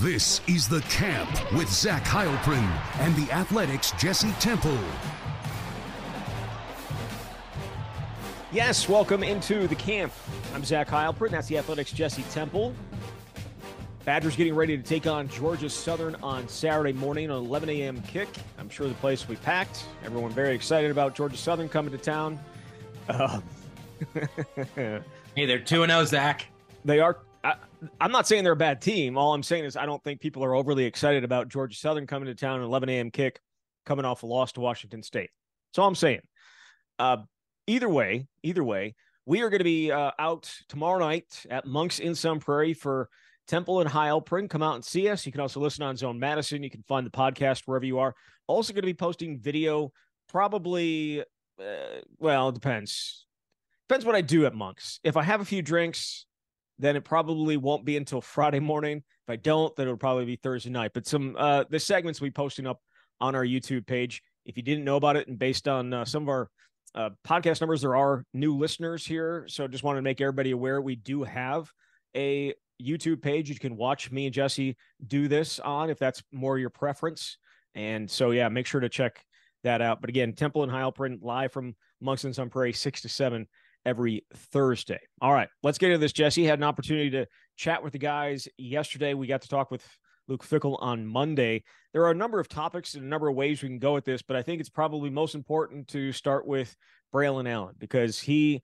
This is The Camp with Zach Heilprin and the Athletic's Jesse Temple. Yes, welcome into The Camp. I'm Zach Heilprin. That's the Athletic's Jesse Temple. Badgers getting ready to take on Georgia Southern on Saturday morning on 11 a.m. kick. I'm sure the place will be packed. Everyone very excited about Georgia Southern coming to town. Uh, hey, they're 2 0, Zach. They are I, am not saying they're a bad team. All I'm saying is I don't think people are overly excited about Georgia Southern coming to town at 11 a.m. kick, coming off a loss to Washington State. All I'm saying. Uh, either way, either way, we are going to be uh, out tomorrow night at Monks in Sun Prairie for Temple and Heilprin. Come out and see us. You can also listen on Zone Madison. You can find the podcast wherever you are. Also going to be posting video, probably. Uh, well, it depends. Depends what I do at Monks. If I have a few drinks, then it probably won't be until Friday morning. If I don't, then it'll probably be Thursday night. But some uh the segments we posting up on our YouTube page. If you didn't know about it, and based on uh, some of our uh, podcast numbers, there are new listeners here. So just want to make everybody aware we do have a YouTube page you can watch me and Jesse do this on if that's more your preference. And so yeah, make sure to check that out. But again, Temple and Heilprin live from Monks and Prairie, six to seven every Thursday. All right, let's get into this. Jesse had an opportunity to chat with the guys yesterday. We got to talk with Luke Fickell on Monday. There are a number of topics and a number of ways we can go at this, but I think it's probably most important to start with Braelon Allen because he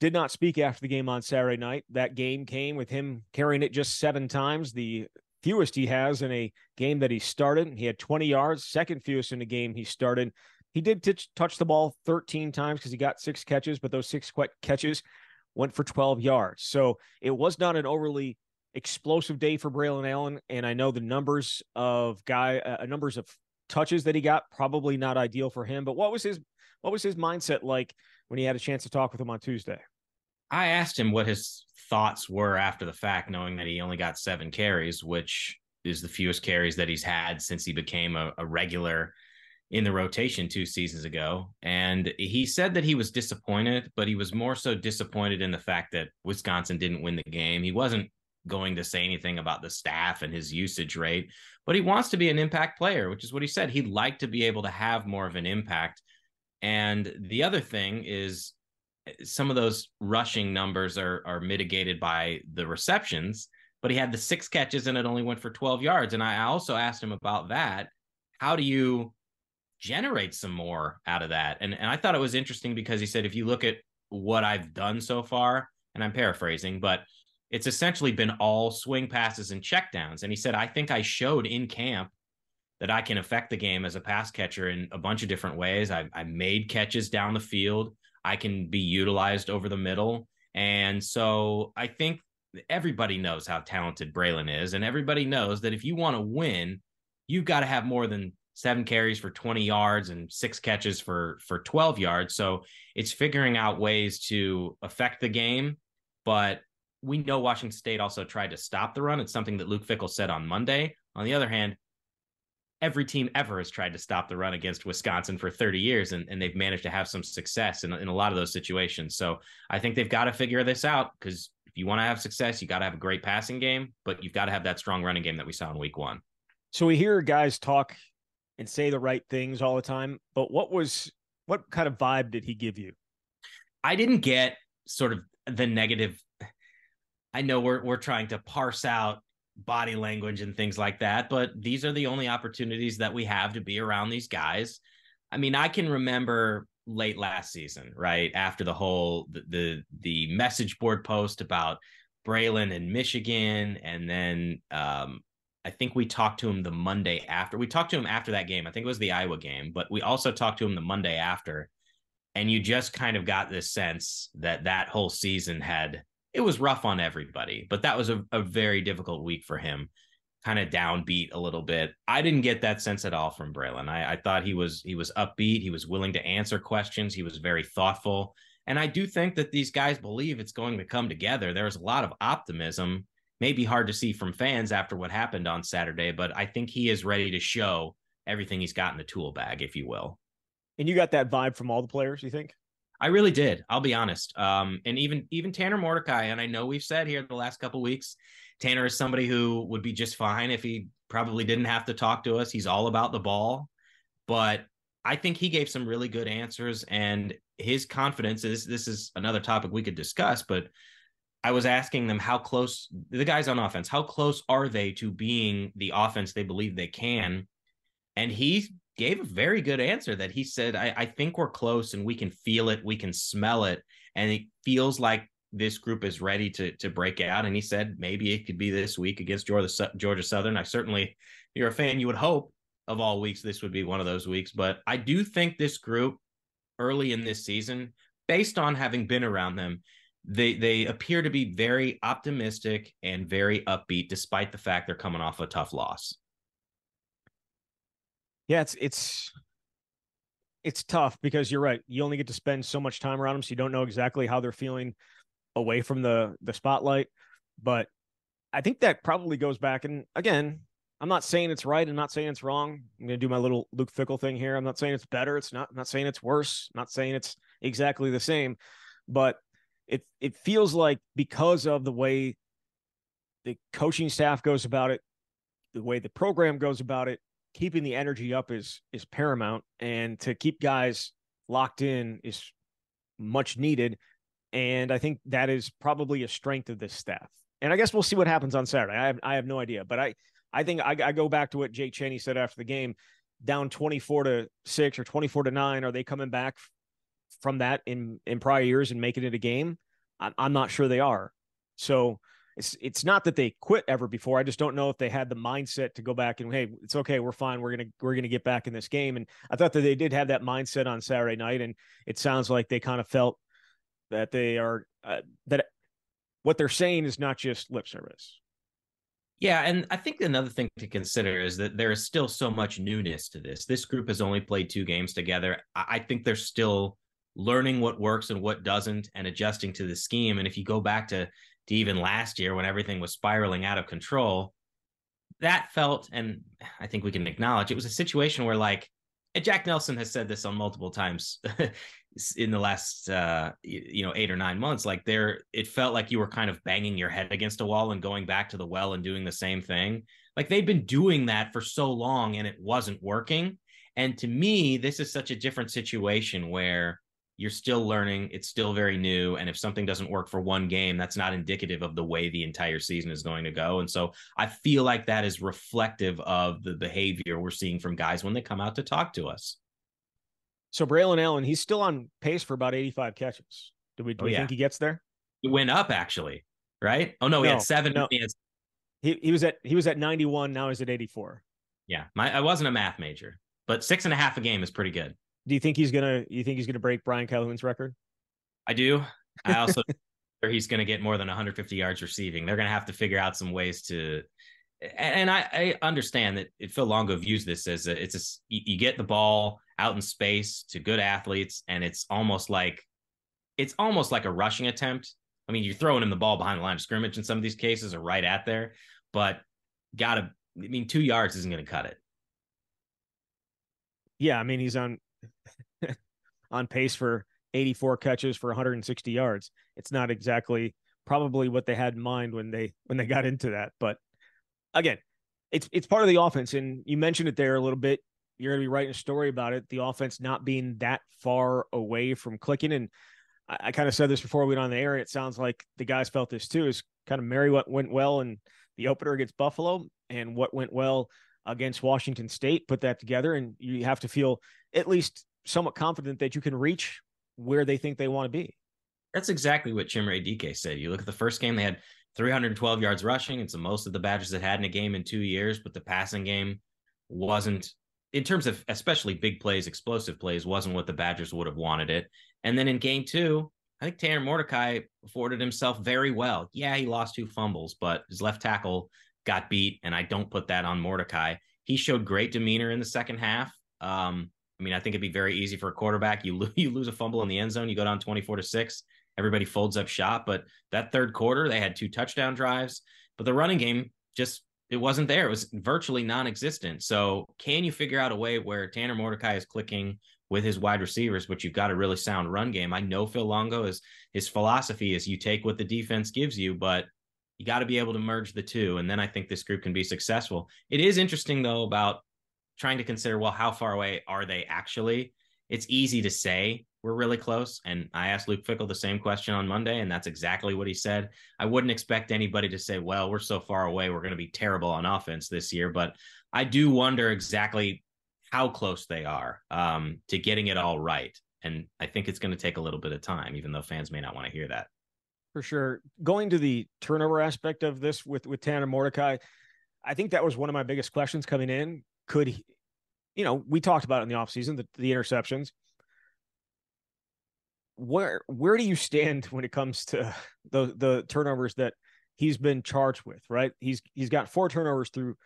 did not speak after the game on Saturday night. That game came with him carrying it just seven times, the fewest he has in a game that he started. He had 20 yards, second fewest in a game he started. He did t- touch the ball 13 times because he got six catches, but those six catches went for 12 yards. So it was not an overly explosive day for Braelon Allen. And I know the numbers of guy, uh, numbers of touches that he got probably not ideal for him. But what was his what was his mindset like when he had a chance to talk with him on Tuesday? I asked him what his thoughts were after the fact, knowing that he only got seven carries, which is the fewest carries that he's had since he became a, a regular in the rotation two seasons ago. And he said that he was disappointed, but he was more so disappointed in the fact that Wisconsin didn't win the game. He wasn't going to say anything about the staff and his usage rate, but he wants to be an impact player, which is what he said. He'd like to be able to have more of an impact. And the other thing is some of those rushing numbers are are mitigated by the receptions, but he had the six catches and it only went for 12 yards. And I also asked him about that. How do you generate some more out of that. And and I thought it was interesting because he said if you look at what I've done so far, and I'm paraphrasing, but it's essentially been all swing passes and checkdowns. And he said, I think I showed in camp that I can affect the game as a pass catcher in a bunch of different ways. I, I made catches down the field. I can be utilized over the middle. And so I think everybody knows how talented Braelon is. And everybody knows that if you want to win, you've got to have more than seven carries for 20 yards and six catches for for 12 yards. So it's figuring out ways to affect the game. But we know Washington State also tried to stop the run. It's something that Luke Fickell said on Monday. On the other hand, every team ever has tried to stop the run against Wisconsin for 30 years, and, and they've managed to have some success in, in a lot of those situations. So I think they've got to figure this out because if you want to have success, you got to have a great passing game, but you've got to have that strong running game that we saw in week one. So we hear guys talk and say the right things all the time. But what was what kind of vibe did he give you? I didn't get sort of the negative. I know we're we're trying to parse out body language and things like that, but these are the only opportunities that we have to be around these guys. I mean, I can remember late last season, right after the whole the the, the message board post about Braelon in Michigan, and then um, I think we talked to him the Monday after. We talked to him after that game. I think it was the Iowa game, but we also talked to him the Monday after. And you just kind of got this sense that that whole season had it was rough on everybody, but that was a, a very difficult week for him. Kind of downbeat a little bit. I didn't get that sense at all from Braelon. I, I thought he was he was upbeat. He was willing to answer questions. He was very thoughtful. And I do think that these guys believe it's going to come together. There's a lot of optimism may be hard to see from fans after what happened on Saturday, but I think he is ready to show everything he's got in the tool bag, if you will. And you got that vibe from all the players, you think? I really did. I'll be honest. Um, and even even Tanner Mordecai, and I know we've said here the last couple weeks, Tanner is somebody who would be just fine if he probably didn't have to talk to us. He's all about the ball, but I think he gave some really good answers, and his confidence is. This is another topic we could discuss, but I was asking them how close the guys on offense, how close are they to being the offense they believe they can? And he gave a very good answer that he said, I, I think we're close and we can feel it, we can smell it. And it feels like this group is ready to to break out. And he said maybe it could be this week against Georgia Georgia Southern. I certainly, you're a fan, you would hope of all weeks this would be one of those weeks. But I do think this group early in this season, based on having been around them, they they appear to be very optimistic and very upbeat, despite the fact they're coming off a tough loss. Yeah, it's it's it's tough because you're right. You only get to spend so much time around them, so you don't know exactly how they're feeling away from the the spotlight. But I think that probably goes back. And again, I'm not saying it's right. I'm not saying it's wrong. I'm gonna do my little Luke Fickell thing here. I'm not saying it's better. It's not. I'm not saying it's worse. I'm not saying it's exactly the same. But it it feels like because of the way the coaching staff goes about it, the way the program goes about it, keeping the energy up is is paramount. And to keep guys locked in is much needed. And i think that is probably a strength of this staff. And i guess we'll see what happens on saturday. I have, I have no idea. But i i think I, I go back to what Jake Chaney said after the game down 24 to 6 or 24 to 9 are they coming back from that in in prior years and making it a game i'm, I'm not sure they are so it's it's not that they quit ever before. I just don't know if they had the mindset to go back and hey, it's okay, we're fine. We're gonna we're gonna get back in this game. And I thought that they did have that mindset on Saturday night, and it sounds like they kind of felt that they are uh, that what they're saying is not just lip service. Yeah, and I think another thing to consider is that there is still so much newness to this. This group has only played two games together. I think they're still learning what works and what doesn't and adjusting to the scheme. And if you go back to to even last year when everything was spiraling out of control, that felt, and I think we can acknowledge it was a situation where like Jack Nelson has said this on multiple times in the last uh, you know eight or nine months. Like there, it felt like you were kind of banging your head against a wall and going back to the well and doing the same thing. Like they've been doing that for so long and it wasn't working. And to me, this is such a different situation where you're still learning it's still very new and if something doesn't work for one game that's not indicative of the way the entire season is going to go. And so i feel like that is reflective of the behavior we're seeing from guys when they come out to talk to us. So Braelon Allen he's still on pace for about 85 catches. Do we, do oh, we yeah. think he gets there? He went up actually right? Oh no, no he had seven no. He, he, he was at he was at 91 now he's at 84 yeah my i wasn't a math major but six and a half a game is pretty good do you think he's gonna? You think he's gonna break Brian Calhoun's record? I do. I also he's gonna get more than 150 yards receiving. They're gonna have to figure out some ways to. And I, I understand that Phil Longo views this as a, it's a you get the ball out in space to good athletes, and it's almost like it's almost like a rushing attempt. I mean, you're throwing him the ball behind the line of scrimmage in some of these cases, or right at there, but gotta. I mean, two yards isn't going to cut it. Yeah, I mean, he's on on pace for 84 catches for 160 yards. It's not exactly probably what they had in mind when they when they got into that, but again, it's it's part of the offense and you mentioned it there a little bit. You're going to be writing a story about it, the offense not being that far away from clicking and I, I kind of said this before we went on the air. It sounds like the guys felt this too. Is kind of marry what went well in the opener against Buffalo and what went well against Washington State. Put that together, and you have to feel at least somewhat confident that you can reach where they think they want to be. That's exactly what Chimere Dike said. You look at the first game, they had 312 yards rushing. It's the most of the Badgers had had in a game in two years, but the passing game wasn't, in terms of especially big plays, explosive plays, wasn't what the Badgers would have wanted it. And then in game two, I think Tanner Mordecai afforded himself very well. Yeah, he lost two fumbles, but his left tackle got beat, and I don't put that on Mordecai. He showed great demeanor in the second half. Um, I mean, I think it'd be very easy for a quarterback. You lo- you lose a fumble in the end zone, you go down 24 to 6, everybody folds up shop, but that third quarter they had two touchdown drives, but the running game just it wasn't there. It was virtually non-existent. So, can you figure out a way where Tanner Mordecai is clicking with his wide receivers, but you've got a really sound run game. I know Phil Longo is his philosophy is you take what the defense gives you, but you got to be able to merge the two. And then I think this group can be successful. It is interesting though about trying to consider, well, how far away are they actually? It's easy to say we're really close. And I asked Luke Fickell the same question on Monday, and that's exactly what he said. I wouldn't expect anybody to say, well, we're so far away, we're going to be terrible on offense this year. But I do wonder exactly how close they are um, to getting it all right. And I think it's going to take a little bit of time, even though fans may not want to hear that. For sure. Going to the turnover aspect of this with, with Tanner Mordecai, I think that was one of my biggest questions coming in. Could he, you know, we talked about it in the offseason, the, the interceptions where where do you stand when it comes to the the turnovers that he's been charged with right he's he's got four turnovers through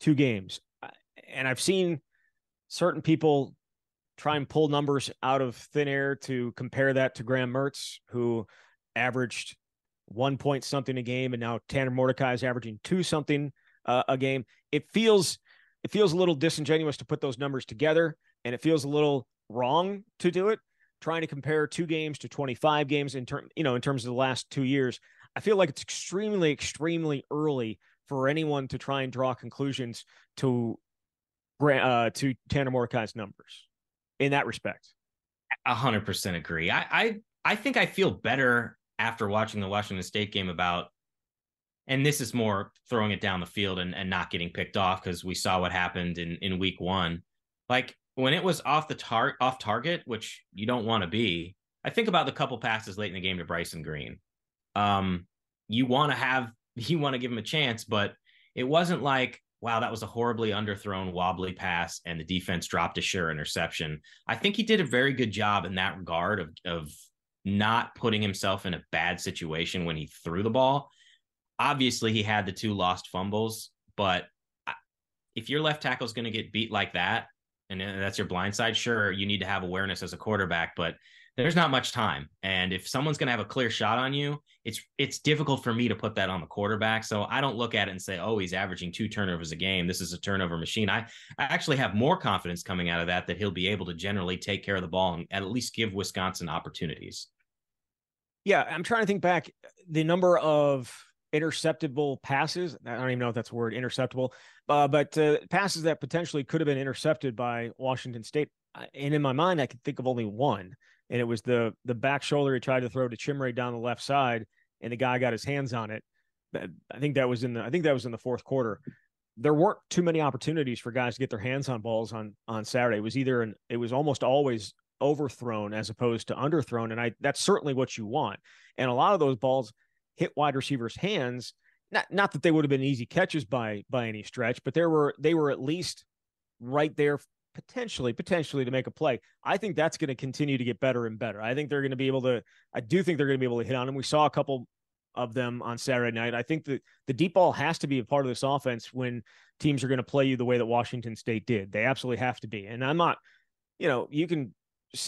two games and i've seen certain people try and pull numbers out of thin air to compare that to graham mertz who averaged one point something a game and now tanner mordecai is averaging two something uh, a game it feels it feels a little disingenuous to put those numbers together and it feels a little wrong to do it trying to compare two games to 25 games in term, you know, in terms of the last two years, I feel like it's extremely, extremely early for anyone to try and draw conclusions to uh, to Tanner Mordecai's numbers in that respect. A hundred percent agree. I, I I think I feel better after watching the Washington State game about, and this is more throwing it down the field and, and not getting picked off because we saw what happened in in week one. Like when it was off the tar- off target, which you don't want to be, I think about the couple passes late in the game to Bryson Green. Um, you want to have you want to give him a chance, but it wasn't like wow that was a horribly underthrown wobbly pass and the defense dropped a sure interception. I think he did a very good job in that regard of of not putting himself in a bad situation when he threw the ball. Obviously, he had the two lost fumbles, but if your left tackle is going to get beat like that, and uh, that's your blind side, sure, you need to have awareness as a quarterback, but there's not much time. And if someone's going to have a clear shot on you, it's it's difficult for me to put that on the quarterback. So I don't look at it and say, "Oh, he's averaging two turnovers a game. This is a turnover machine." I I actually have more confidence coming out of that that he'll be able to generally take care of the ball and at least give Wisconsin opportunities. Yeah, I'm trying to think back the number of interceptable passes. I don't even know if that's a word, interceptable, uh, but uh, passes that potentially could have been intercepted by Washington State. And in my mind, I could think of only one, and it was the the back shoulder he tried to throw to Chimere down the left side, and the guy got his hands on it. I think that was in the I think that was in the fourth quarter. There weren't too many opportunities for guys to get their hands on balls on on Saturday. It was either an it was almost always overthrown as opposed to underthrown, and I that's certainly what you want. And a lot of those balls hit wide receivers' hands. Not not that they would have been easy catches by by any stretch, but there were they were at least right there potentially potentially to make a play. I think that's going to continue to get better and better. I think they're going to be able to. I do think they're going to be able to hit on them. We saw a couple of them on Saturday night. I think that the deep ball has to be a part of this offense when teams are going to play you the way that Washington State did. They absolutely have to be. And I'm not, you know, you can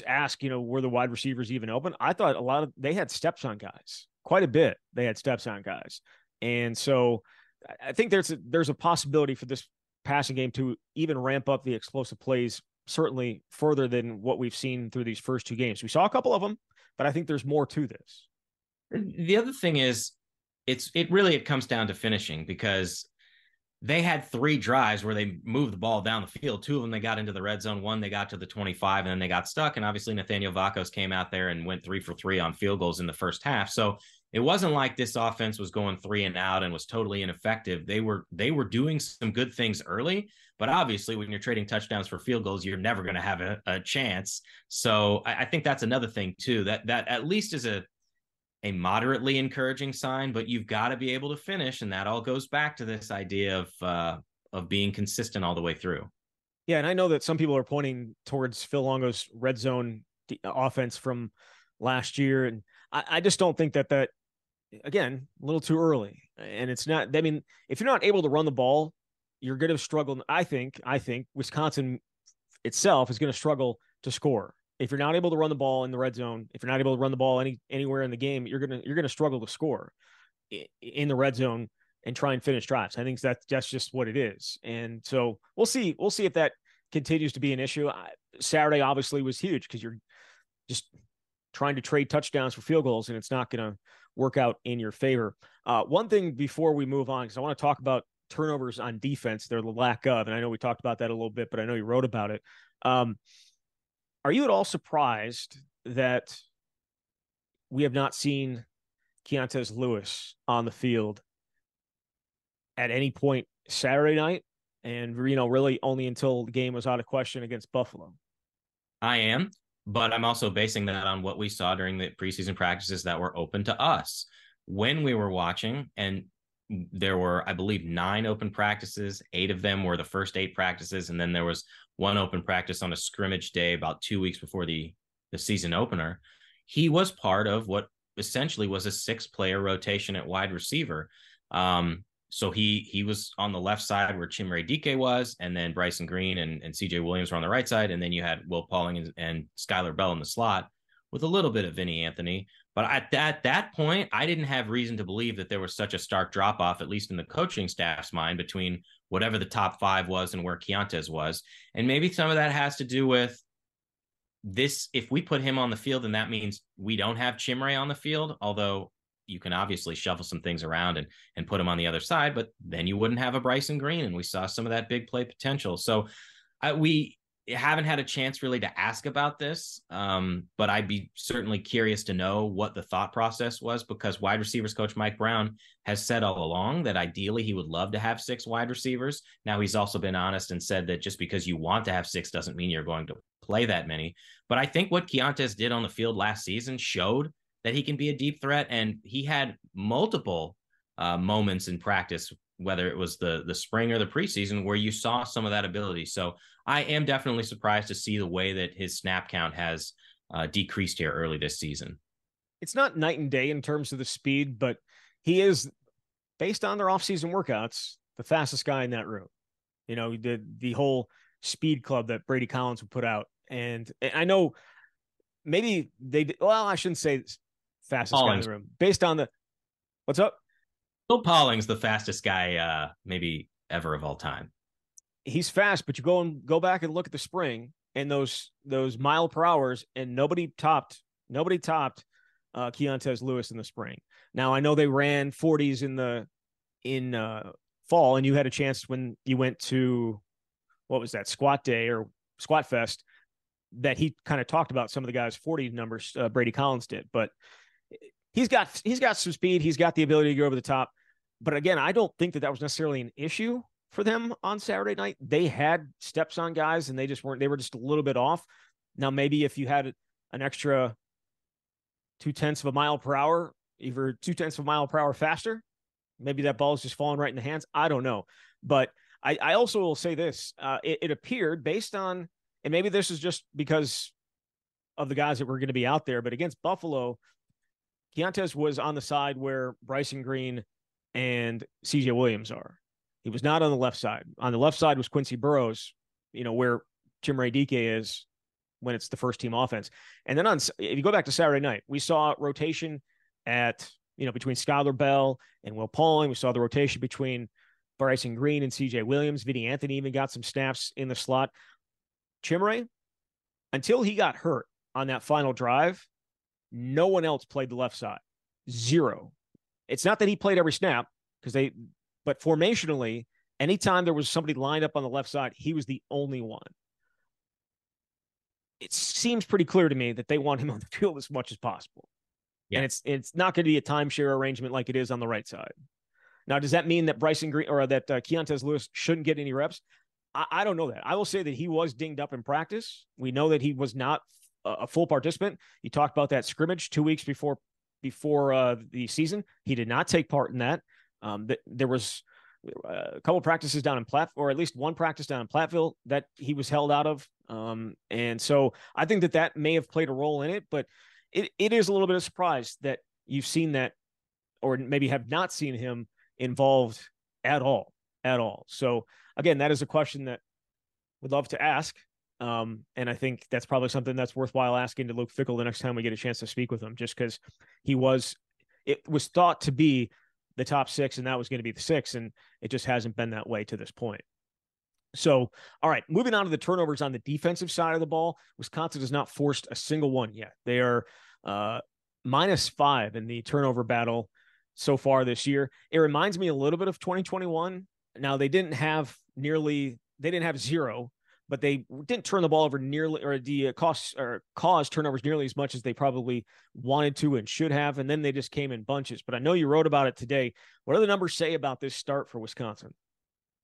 ask, you know, were the wide receivers even open? I thought a lot of they had steps on guys quite a bit. They had steps on guys, and so I think there's a, there's a possibility for this passing game to even ramp up the explosive plays certainly further than what we've seen through these first two games. We saw a couple of them, but I think there's more to this. The other thing is it's it really it comes down to finishing because they had three drives where they moved the ball down the field. Two of them they got into the red zone. One they got to the 25 and then they got stuck. And obviously Nathaniel Vakos came out there and went three for three on field goals in the first half. So it wasn't like this offense was going three and out and was totally ineffective. They were they were doing some good things early, but obviously when you're trading touchdowns for field goals, you're never going to have a, a, chance. So I, I think that's another thing too. That that at least is a a moderately encouraging sign, but you've got to be able to finish, and that all goes back to this idea of uh, of being consistent all the way through. Yeah, and I know that some people are pointing towards Phil Longo's red zone offense from last year, and I, I just don't think that that again a little too early. And it's not. I mean, if you're not able to run the ball, you're going to struggle. I think. I think Wisconsin itself is going to struggle to score if you're not able to run the ball in the red zone, if you're not able to run the ball any anywhere in the game, you're gonna you're gonna struggle to score in the red zone and try and finish drives. I think that's that's just what it is. And so we'll see we'll see if that continues to be an issue. Saturday obviously was huge because you're just trying to trade touchdowns for field goals, and it's not to work out in your favor. Uh, one thing before we move on, because I want to talk about turnovers on defense, their lack of, and I know we talked about that a little bit, but I know you wrote about it. Um, are you at all surprised that we have not seen Keontez Lewis on the field at any point Saturday night? And, you know, really only until the game was out of question against Buffalo. I am, but I'm also basing that on what we saw during the preseason practices that were open to us. When we were watching, and there were, I believe, nine open practices. Eight of them were the first eight practices, and then there was one open practice on a scrimmage day about two weeks before the the season opener. He was part of what essentially was a six player rotation at wide receiver. Um, so he he was on the left side where Chimere Dike was, and then Bryson Green and, and CJ Williams were on the right side, and then you had Will Pauling and, and Skyler Bell in the slot with a little bit of Vinny Anthony. But at that that point, I didn't have reason to believe that there was such a stark drop off, at least in the coaching staff's mind, between whatever the top five was and where Keontez was. And maybe some of that has to do with this. If we put him on the field, then that means we don't have Chimere on the field. Although you can obviously shuffle some things around and and put him on the other side, but then you wouldn't have a Bryson Green, and we saw some of that big play potential. So uh, we haven't had a chance really to ask about this, um, but I'd be certainly curious to know what the thought process was because wide receivers coach Mike Brown has said all along that ideally he would love to have six wide receivers. Now he's also been honest and said that just because you want to have six doesn't mean you're going to play that many. But I think what Keontez did on the field last season showed that he can be a deep threat, and he had multiple uh, moments in practice whether it was the the spring or the preseason where you saw some of that ability. So I am definitely surprised to see the way that his snap count has uh, decreased here early this season. It's not night and day in terms of the speed, but he is based on their offseason workouts, the fastest guy in that room. You know, the the whole speed club that Brady Collins would put out. And, and I know maybe they well, I shouldn't say fastest guy in the room. Based on the what's up? Bill Pauling's the fastest guy, uh, maybe ever of all time. He's fast, but you go and go back and look at the spring and those those mile per hours, and nobody topped nobody topped uh, Keontez Lewis in the spring. Now I know they ran 40s in the in uh, fall, and you had a chance when you went to what was that squat day or squat fest that he kind of talked about some of the guys 40 numbers uh, Brady Collins did, but he's got he's got some speed. He's got the ability to go over the top. But again, I don't think that that was necessarily an issue for them on Saturday night. They had steps on guys, and they just weren't. They were just a little bit off. Now, maybe if you had an extra two tenths of a mile per hour, either two tenths of a mile per hour faster, maybe that ball is just falling right in the hands. I don't know, but I, I also will say this: uh, it, it appeared based on, and maybe this is just because of the guys that were going to be out there, but against Buffalo, Keontez was on the side where Bryson Green and CJ Williams are. He was not on the left side. On the left side was Quincy Burroughs, you know, where Chimere Dike is when it's the first team offense. And then on if you go back to Saturday night, we saw rotation at you know between Skyler Bell and Will Pauling. We saw the rotation between Bryson Green and CJ Williams. Vinny Anthony even got some snaps in the slot. Chimere, until he got hurt on that final drive, no one else played the left side. Zero. It's not that he played every snap because they, but formationally, anytime there was somebody lined up on the left side, he was the only one. It seems pretty clear to me that they want him on the field as much as possible. Yeah. And it's it's not going to be a timeshare arrangement like it is on the right side. Now, does that mean that Bryson Green or that uh, Keontez Lewis shouldn't get any reps? I, I don't know that. I will say that he was dinged up in practice. We know that he was not a full participant. You talked about that scrimmage two weeks before before uh, the season. He did not take part in that. Um, th- there was uh, a couple practices down in Platt, or at least one practice down in Platteville that he was held out of. Um, and so I think that that may have played a role in it, but it, it is a little bit of surprise that you've seen that, or maybe have not seen him involved at all, at all. So again, that is a question that would love to ask. Um, and I think that's probably something that's worthwhile asking to Luke Fickell the next time we get a chance to speak with him, just because he was, it was thought to be the top six, and that was going to be the six, and it just hasn't been that way to this point. So, all right, moving on to the turnovers on the defensive side of the ball, Wisconsin has not forced a single one yet. They are uh, minus five in the turnover battle so far this year. It reminds me a little bit of 2021. Now, they didn't have nearly, they didn't have zero, but they didn't turn the ball over nearly, or the uh, cost or cause turnovers nearly as much as they probably wanted to and should have. And then they just came in bunches. But I know you wrote about it today. What do the numbers say about this start for Wisconsin?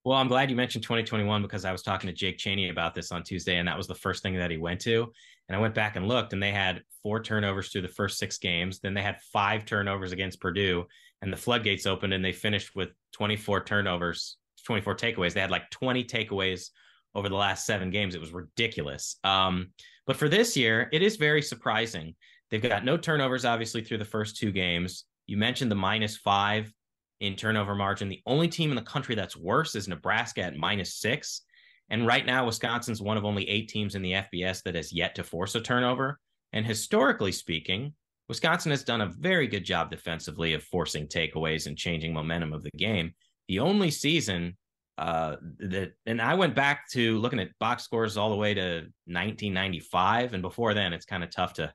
Well, I'm glad you mentioned 2021 because I was talking to Jake Chaney about this on Tuesday, and that was the first thing that he went to. And I went back and looked, and they had four turnovers through the first six games. Then they had five turnovers against Purdue, and the floodgates opened, and they finished with 24 turnovers, 24 takeaways. They had like 20 takeaways over the last seven games. It was ridiculous. Um, but for this year, it is very surprising. They've got no turnovers, obviously, through the first two games. You mentioned the minus five in turnover margin. The only team in the country that's worse is Nebraska at minus six. And right now, Wisconsin's one of only eight teams in the FBS that has yet to force a turnover. And historically speaking, Wisconsin has done a very good job defensively of forcing takeaways and changing momentum of the game. The only season uh, that, and I went back to looking at box scores all the way to 1995, and before then, it's kind of tough to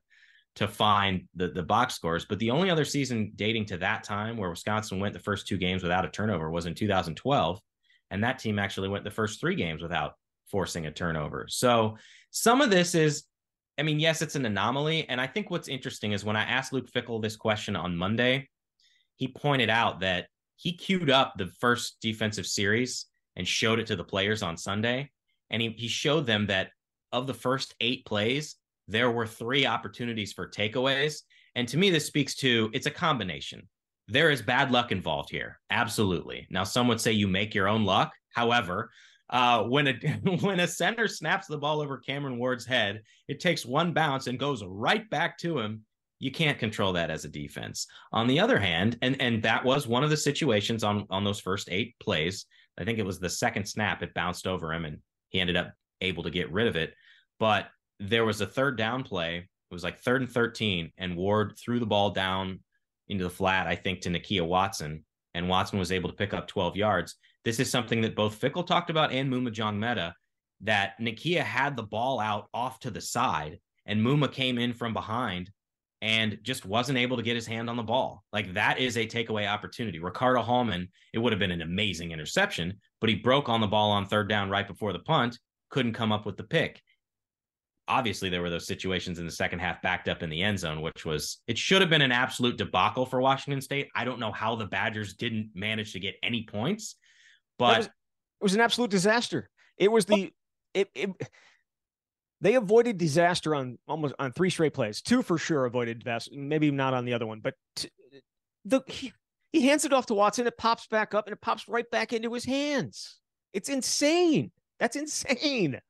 to find the the box scores. But the only other season dating to that time where Wisconsin went the first two games without a turnover was in 2012, and that team actually went the first three games without forcing a turnover. So some of this is, I mean, yes, it's an anomaly, and I think what's interesting is when I asked Luke Fickell this question on Monday, he pointed out that he queued up the first defensive series and showed it to the players on Sunday, and he he showed them that of the first eight plays, there were three opportunities for takeaways. And to me, this speaks to it's a combination. There is bad luck involved here. Absolutely. Now, some would say you make your own luck. However, uh, when a when a center snaps the ball over Cameron Ward's head, it takes one bounce and goes right back to him. You can't control that as a defense. On the other hand, and and that was one of the situations on on those first eight plays. I think it was the second snap it bounced over him and he ended up able to get rid of it. But there was a third down play. It was like third and 13, and Ward threw the ball down into the flat, I think, to Nakia Watson, and Watson was able to pick up 12 yards. This is something that both Fickell talked about and Maema Njongmeta, that Nakia had the ball out off to the side, and Maema came in from behind and just wasn't able to get his hand on the ball. Like that is a takeaway opportunity. Ricardo Hallman, it would have been an amazing interception, but he broke on the ball on third down right before the punt, couldn't come up with the pick obviously there were those situations in the second half backed up in the end zone, which was it should have been an absolute debacle for Washington State. I don't know how the Badgers didn't manage to get any points, but was, it was an absolute disaster. It was the it, it they avoided disaster on almost on three straight plays. Two for sure avoided disaster, maybe not on the other one, but t- the he, he hands it off to Watson. It pops back up and it pops right back into his hands. It's insane. That's insane.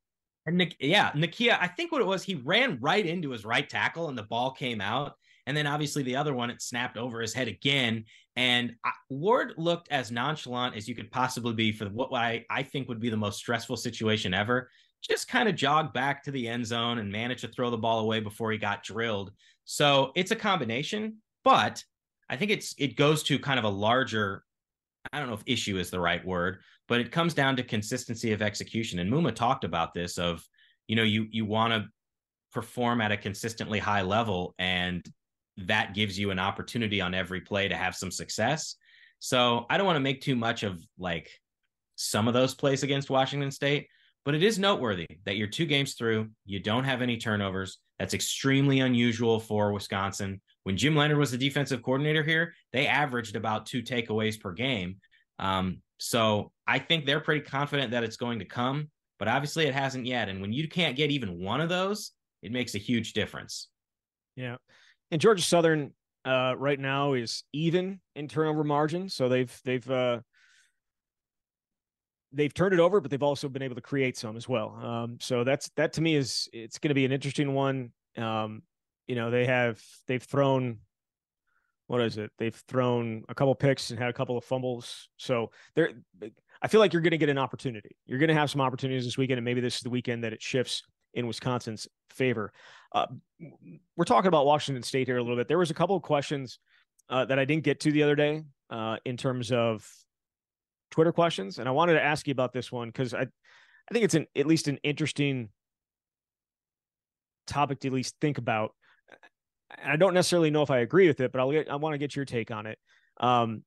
And Nick, yeah, Nakia, I think what it was, he ran right into his right tackle and the ball came out. And then obviously the other one, it snapped over his head again. And Ward looked as nonchalant as you could possibly be for what I, I think would be the most stressful situation ever. Just kind of jogged back to the end zone and managed to throw the ball away before he got drilled. So it's a combination, but I think it's it goes to kind of a larger, I don't know if issue is the right word, but it comes down to consistency of execution. And Maema talked about this of, you know, you you want to perform at a consistently high level and that gives you an opportunity on every play to have some success. So I don't want to make too much of like some of those plays against Washington State, but it is noteworthy that you're two games through, you don't have any turnovers. That's extremely unusual for Wisconsin. When Jim Leonhard was the defensive coordinator here, they averaged about two takeaways per game. Um, so I think they're pretty confident that it's going to come, but obviously it hasn't yet. And when you can't get even one of those, it makes a huge difference. Yeah. And Georgia Southern uh, right now is even in turnover margin. So they've they've uh, they've turned it over, but they've also been able to create some as well. Um, so that's that to me is it's going to be an interesting one. Um, you know, they have they've thrown what is it? They've thrown a couple picks and had a couple of fumbles. So they're I feel like you're going to get an opportunity. You're going to have some opportunities this weekend, and maybe this is the weekend that it shifts in Wisconsin's favor. Uh, we're talking about Washington State here a little bit. There was a couple of questions uh, that I didn't get to the other day uh, in terms of Twitter questions, and I wanted to ask you about this one because I I think it's an at least an interesting topic to at least think about. I don't necessarily know if I agree with it, but I'll get, I want to get your take on it. Um,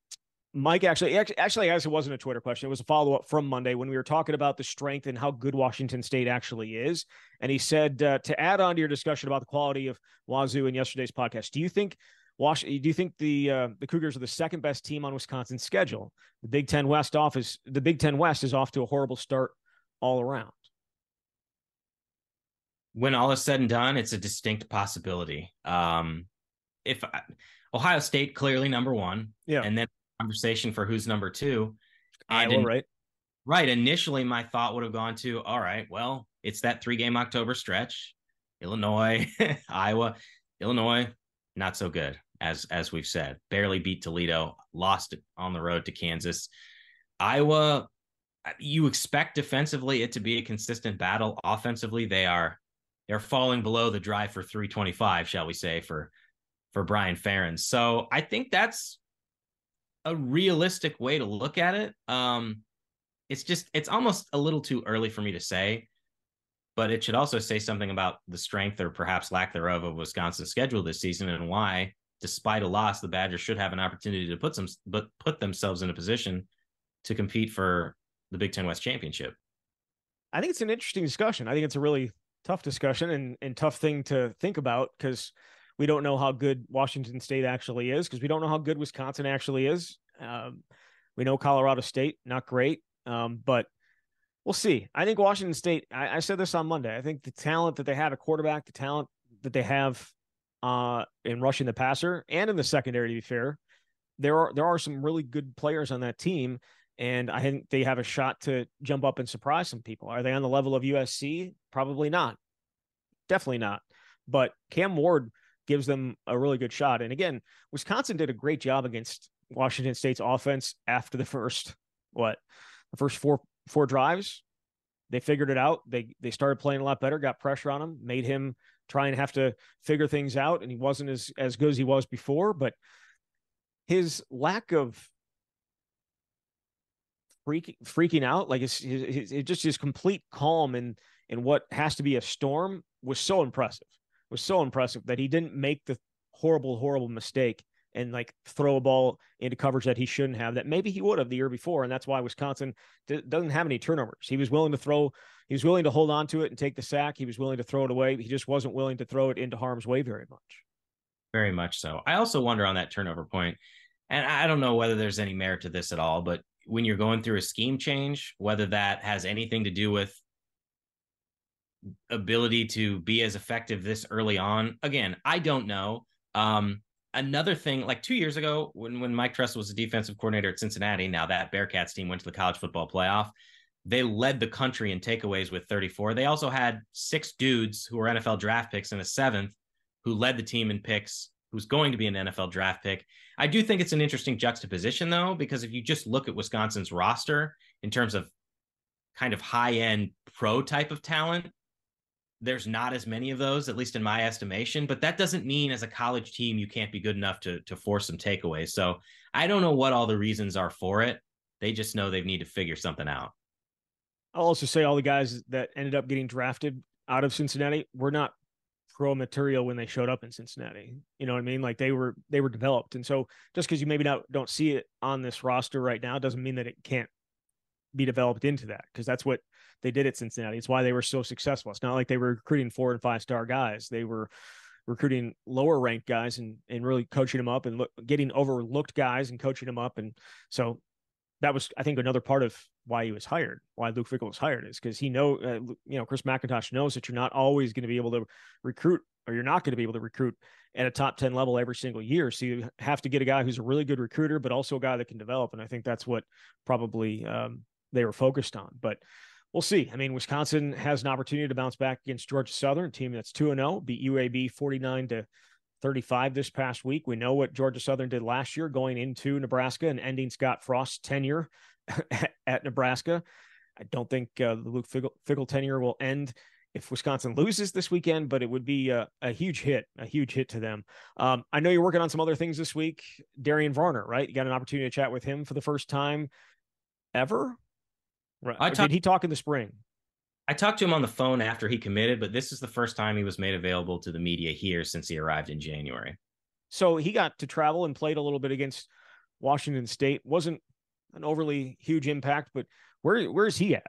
Mike actually, actually, I guess it wasn't a Twitter question. It was a follow up from Monday when we were talking about the strength and how good Washington State actually is. And he said uh, to add on to your discussion about the quality of Wazzu in yesterday's podcast, do you think Wash, do you think the uh, the Cougars are the second best team on Wisconsin's schedule? The Big Ten West office, the Big Ten West is off to a horrible start all around. When all is said and done, it's a distinct possibility. Um, if I, Ohio State clearly number one, yeah, and then conversation for who's number two. Iowa, in, right? Right. Initially, my thought would have gone to, all right, well, it's that three game October stretch. Illinois, Iowa, Illinois, not so good as as we've said. Barely beat Toledo, lost on the road to Kansas. Iowa, uh, you expect defensively it to be a consistent battle. Offensively, they are they're falling below the drive for 325, shall we say, for for Brian Ferentz. So I think that's a realistic way to look at it. Um, it's just it's almost a little too early for me to say, but it should also say something about the strength or perhaps lack thereof of Wisconsin's schedule this season and why, despite a loss, the Badgers should have an opportunity to put some but put themselves in a position to compete for the Big Ten West championship. I think it's an interesting discussion. I think it's a really tough discussion and, and tough thing to think about because we don't know how good Washington State actually is because we don't know how good Wisconsin actually is. Um, we know Colorado State, not great, um, but we'll see. I think Washington State, I, I, said this on Monday. I think the talent that they have at quarterback, the talent that they have uh, in rushing the passer and in the secondary, to be fair, there are there are some really good players on that team. And I think they have a shot to jump up and surprise some people. Are they on the level of USC? Probably not. Definitely not. But Cam Ward gives them a really good shot. And again, Wisconsin did a great job against Washington State's offense after the first what the first four four drives. They figured it out. They they started playing a lot better, got pressure on him, made him try and have to figure things out. And he wasn't as as good as he was before, but his lack of freaking freaking out, like his, his, his just his complete calm in in what has to be a storm was so impressive was so impressive that he didn't make the horrible, horrible mistake and like throw a ball into coverage that he shouldn't have that maybe he would have the year before. And that's why Wisconsin d- doesn't have any turnovers. He was willing to throw, he was willing to hold on to it and take the sack. He was willing to throw it away. He just wasn't willing to throw it into harm's way very much. Very much so. I also wonder on that turnover point, and I don't know whether there's any merit to this at all, but when you're going through a scheme change, whether that has anything to do with ability to be as effective this early on. Again, I don't know. Um, another thing, like two years ago, when when Mike Tressel was the defensive coordinator at Cincinnati, now that Bearcats team went to the college football playoff. They led the country in takeaways with 34. They also had six dudes who were NFL draft picks and a seventh who led the team in picks, who's going to be an NFL draft pick. I do think it's an interesting juxtaposition, though, because if you just look at Wisconsin's roster in terms of kind of high end pro type of talent, there's not as many of those, at least in my estimation. But that doesn't mean as a college team you can't be good enough to to force some takeaways. So I don't know what all the reasons are for it. They just know they need to figure something out. I'll also say all the guys that ended up getting drafted out of Cincinnati were not pro material when they showed up in Cincinnati. You know what I mean? Like they were they were developed. And so just because you maybe not don't see it on this roster right now doesn't mean that it can't be developed into that because that's what they did at Cincinnati. It's why they were so successful. It's not like they were recruiting four and five star guys. They were recruiting lower ranked guys and and really coaching them up and look, getting overlooked guys and coaching them up. And so that was, I think, another part of why he was hired, why Luke Fickell was hired, is because he know, uh, you know, Chris McIntosh knows that you're not always going to be able to recruit, or you're not going to be able to recruit at a top ten level every single year. So you have to get a guy who's a really good recruiter, but also a guy that can develop. And I think that's what probably um, they were focused on. But we'll see. I mean, Wisconsin has an opportunity to bounce back against Georgia Southern, team that's 2 0, beat UAB 49 to 35 this past week. We know what Georgia Southern did last year going into Nebraska and ending Scott Frost's tenure at Nebraska. I don't think uh, the Luke Fickle, Fickell tenure will end if Wisconsin loses this weekend, but it would be a, a huge hit, a huge hit to them. Um, I know you're working on some other things this week. Darian Varner, right? You got an opportunity to chat with him for the first time ever. Right. I talk- did he talk in the spring? I talked to him on the phone after he committed, but this is the first time he was made available to the media here since he arrived in January. So he got to travel and played a little bit against Washington State. wasn't an overly huge impact, but where where is he at?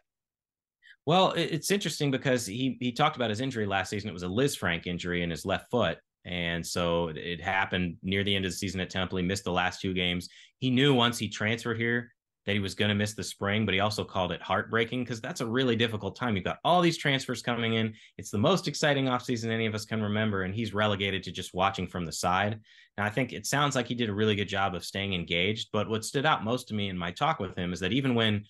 Well, it's interesting because he he talked about his injury last season. It was a Lisfranc injury in his left foot, and so it happened near the end of the season at Temple. He missed the last two games. He knew once he transferred here that he was going to miss the spring, but he also called it heartbreaking because that's a really difficult time. You've got all these transfers coming in. It's the most exciting offseason any of us can remember, and he's relegated to just watching from the side. And I think it sounds like he did a really good job of staying engaged. But what stood out most to me in my talk with him is that even when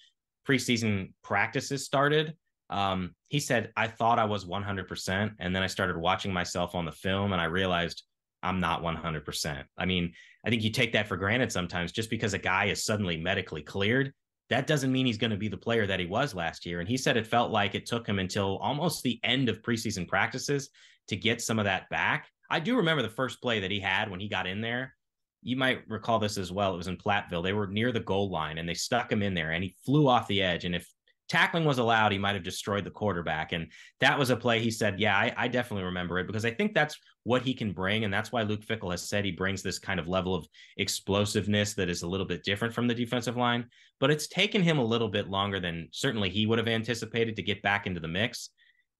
preseason practices started, um, he said, I thought I was 100%. And then I started watching myself on the film and I realized I'm not 100%. I mean, I think you take that for granted sometimes just because a guy is suddenly medically cleared. That doesn't mean he's going to be the player that he was last year. And he said it felt like it took him until almost the end of preseason practices to get some of that back. I do remember the first play that he had when he got in there. You might recall this as well. It was in Platteville. They were near the goal line and they stuck him in there and he flew off the edge. And if tackling was allowed, he might have destroyed the quarterback. And that was a play he said, Yeah, I, I, definitely remember it because I think that's what he can bring. And that's why Luke Fickell has said he brings this kind of level of explosiveness that is a little bit different from the defensive line. But it's taken him a little bit longer than certainly he would have anticipated to get back into the mix.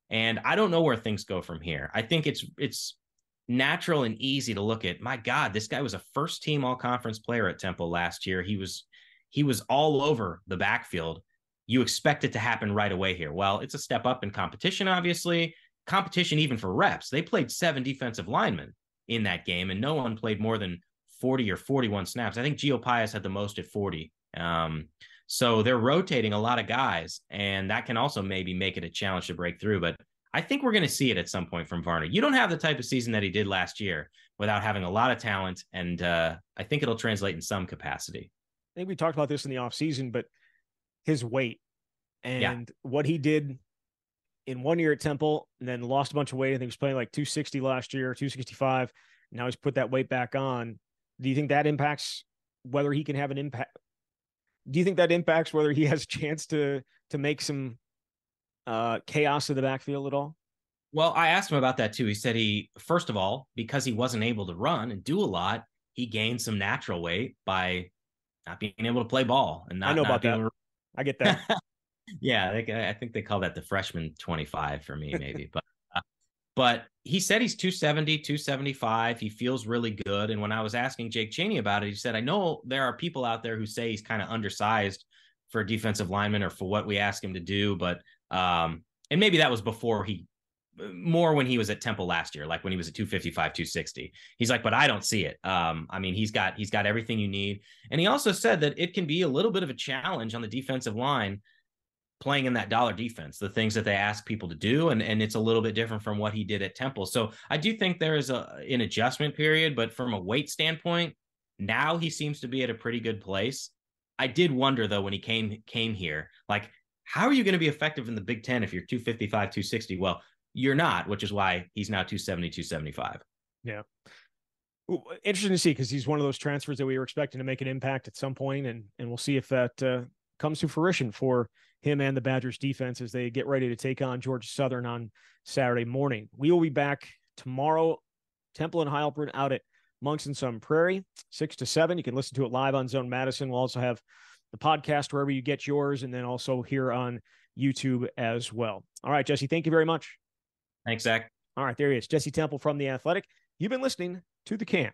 And I don't know where things go from here. I think it's it's natural and easy to look at. My God, this guy was a first team all conference player at Temple last year. He was he was all over the backfield you expect it to happen right away here. Well, it's a step up in competition, obviously. Competition even for reps. They played seven defensive linemen in that game, and no one played more than 40 or 41 snaps. I think Gio Paez had the most at 40. Um, so they're rotating a lot of guys, and that can also maybe make it a challenge to break through. But I think we're going to see it at some point from Varner. You don't have the type of season that he did last year without having a lot of talent, and uh, I think it'll translate in some capacity. I think we talked about this in the offseason, but his weight and yeah. what he did in one year at Temple and then lost a bunch of weight. I think he was playing like 260 last year, 265. Now he's put that weight back on. Do you think that impacts whether he can have an impact? Do you think that impacts whether he has a chance to to make some uh, chaos in the backfield at all? Well, I asked him about that too. He said he, first of all, because he wasn't able to run and do a lot, he gained some natural weight by not being able to play ball and not. I know about that. To... I get that. yeah, I think they call that the freshman 25 for me, maybe. but uh, but he said he's 270, 275. He feels really good. And when I was asking Jake Chaney about it, he said, I know there are people out there who say he's kind of undersized for a defensive lineman or for what we ask him to do. But um, and maybe that was before he more when he was at Temple last year, like when he was at 255, 260. He's like, but I don't see it. Um, I mean, he's got he's got everything you need. And he also said that it can be a little bit of a challenge on the defensive line playing in that dollar defense, the things that they ask people to do, and and it's a little bit different from what he did at Temple. So I do think there is a an adjustment period, but from a weight standpoint, now he seems to be at a pretty good place. I did wonder though when he came came here, like how are you going to be effective in the Big Ten if you're 255, 260? Well, you're not, which is why he's now 270, 275. Yeah. Interesting to see because he's one of those transfers that we were expecting to make an impact at some point, and and we'll see if that uh, comes to fruition for him and the Badgers defense as they get ready to take on Georgia Southern on Saturday morning. We will be back tomorrow. Temple and Heilprin out at Monks and Sun Prairie, six to seven. You can listen to it live on Zone Madison. We'll also have the podcast wherever you get yours, and then also here on YouTube as well. All right, Jesse, thank you very much. Thanks, Zach. All right, there he is, Jesse Temple from The Athletic. You've been listening to The Camp.